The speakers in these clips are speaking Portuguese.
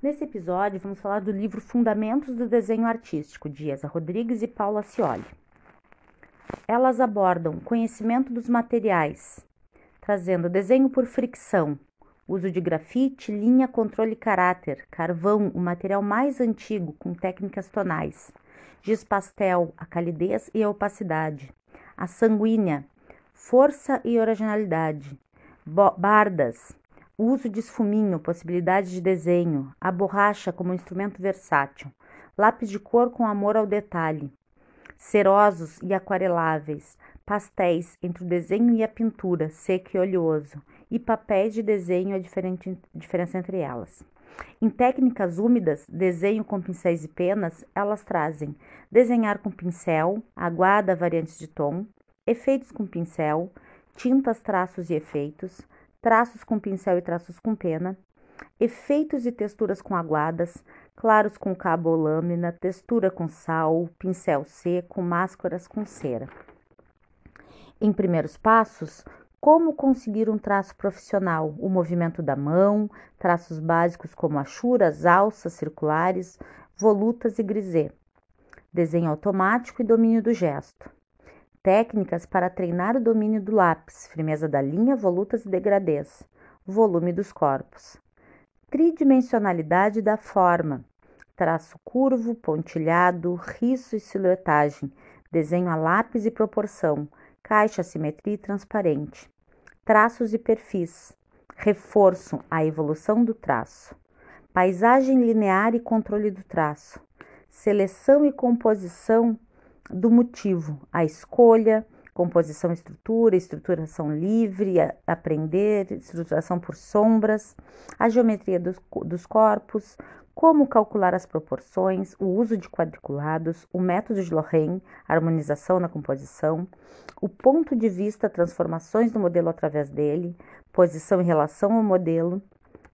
Nesse episódio, vamos falar do livro Fundamentos do Desenho Artístico, de Rodrigues e Paula Cioli. Elas abordam conhecimento dos materiais, trazendo desenho por fricção, uso de grafite, linha, controle caráter, carvão, o material mais antigo com técnicas tonais, giz pastel, a calidez e a opacidade, a sanguínea, força e originalidade, bardas, uso de esfuminho, possibilidade de desenho, a borracha como instrumento versátil, lápis de cor com amor ao detalhe, cerosos e aquareláveis, pastéis entre o desenho e a pintura, seco e oleoso, e papéis de desenho a diferença entre elas. Em técnicas úmidas, desenho com pincéis e penas, elas trazem desenhar com pincel, aguada variantes de tom, efeitos com pincel, tintas, traços e efeitos, traços com pincel e traços com pena, efeitos e texturas com aguadas, claros com cabo ou lâmina, textura com sal, pincel seco, máscaras com cera. Em primeiros passos, como conseguir um traço profissional, o movimento da mão, traços básicos como achuras, alças circulares, volutas e grisê, desenho automático e domínio do gesto. Técnicas para treinar o domínio do lápis, firmeza da linha, volutas e degradês, volume dos corpos. Tridimensionalidade da forma, traço curvo, pontilhado, riço e silhuetagem, desenho a lápis e proporção, caixa, simetria e transparente. Traços e perfis, reforço, a evolução do traço. Paisagem linear e controle do traço. Seleção e composição do motivo, a escolha, composição estrutura, estruturação livre, aprender, estruturação por sombras, a geometria dos, dos corpos, como calcular as proporções, o uso de quadriculados, o método de Lorraine, harmonização na composição, o ponto de vista, transformações do modelo através dele, posição em relação ao modelo,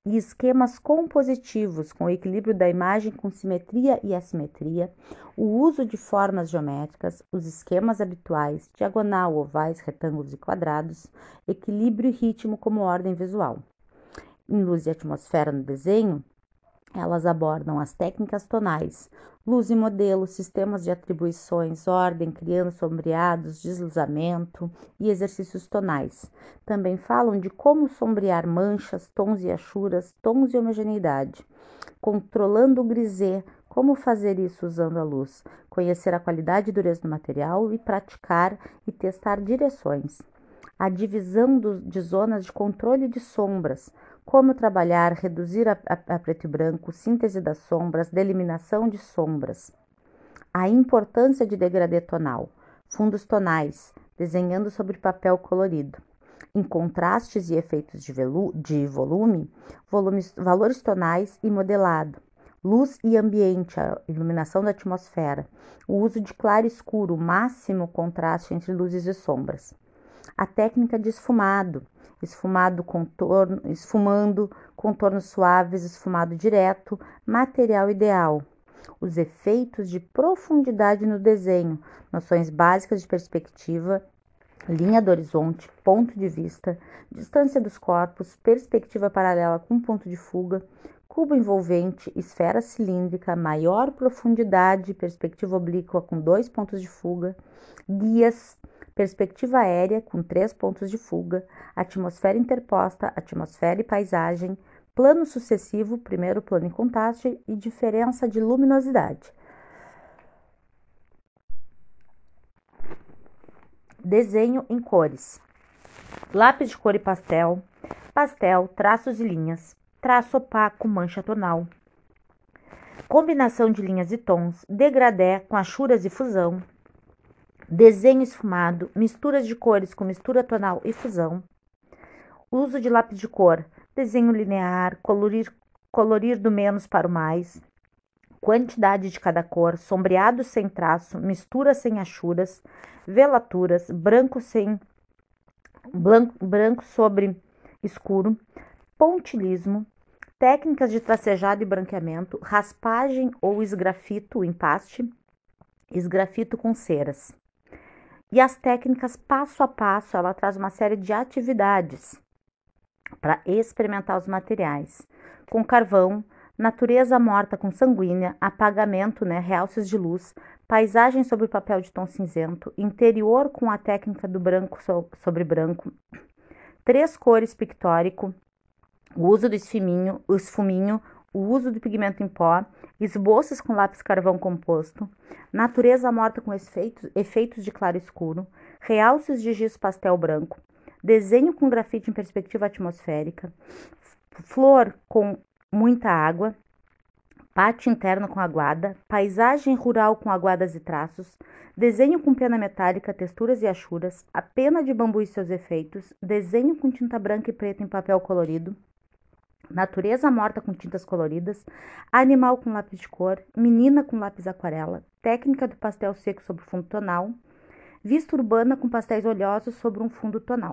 e esquemas compositivos com o equilíbrio da imagem com simetria e assimetria, o uso de formas geométricas, os esquemas habituais, diagonal, ovais, retângulos e quadrados, equilíbrio e ritmo como ordem visual. Em luz e atmosfera no desenho, elas abordam as técnicas tonais, luz e modelo, sistemas de atribuições, ordem, criando sombreados, deslizamento e exercícios tonais. Também falam de como sombrear manchas, tons e achuras, tons e homogeneidade. Controlando o grisê, como fazer isso usando a luz, conhecer a qualidade e dureza do material e praticar e testar direções. A divisão do, de zonas de controle de sombras, como trabalhar, reduzir a, a, a preto e branco, síntese das sombras, deliminação de sombras. A importância de degradê tonal, fundos tonais, desenhando sobre papel colorido. Em contrastes e efeitos de, velu, de volume, volumes, valores tonais e modelado. Luz e ambiente, a iluminação da atmosfera. O uso de claro e escuro, máximo contraste entre luzes e sombras. A técnica de esfumado, esfumado contorno, esfumando, contornos suaves, esfumado direto, material ideal. Os efeitos de profundidade no desenho, noções básicas de perspectiva, linha do horizonte, ponto de vista, distância dos corpos, perspectiva paralela com ponto de fuga, cubo envolvente, esfera cilíndrica, maior profundidade, perspectiva oblíqua com dois pontos de fuga, guias, perspectiva aérea com três pontos de fuga, atmosfera interposta, atmosfera e paisagem, plano sucessivo, primeiro plano em contraste e diferença de luminosidade. Desenho em cores. Lápis de cor e pastel, pastel, traços e linhas, traço opaco, mancha tonal. Combinação de linhas e tons, degradé com achuras e fusão, desenho esfumado, misturas de cores com mistura tonal e fusão, uso de lápis de cor, desenho linear, colorir, colorir do menos para o mais, quantidade de cada cor, sombreado sem traço, mistura sem achuras, velaturas, branco sem branco, branco sobre escuro, pontilismo, técnicas de tracejado e branqueamento, raspagem ou esgrafito, empaste, esgrafito com ceras. E as técnicas passo a passo, ela traz uma série de atividades para experimentar os materiais, com carvão, natureza morta com sanguínea, apagamento, né, realces de luz, paisagem sobre papel de tom cinzento, interior com a técnica do branco sobre branco, três cores pictórico, o uso do esfuminho, esfuminho, o uso do pigmento em pó, esboços com lápis carvão composto, natureza morta com efeitos, efeitos de claro escuro, realces de giz pastel branco, desenho com grafite em perspectiva atmosférica, flor com muita água, pátio interno com aguada, paisagem rural com aguadas e traços, desenho com pena metálica, texturas e achuras, a pena de bambu e seus efeitos, desenho com tinta branca e preta em papel colorido, natureza morta com tintas coloridas, animal com lápis de cor, menina com lápis aquarela, técnica do pastel seco sobre fundo tonal, vista urbana com pastéis oleosos sobre um fundo tonal.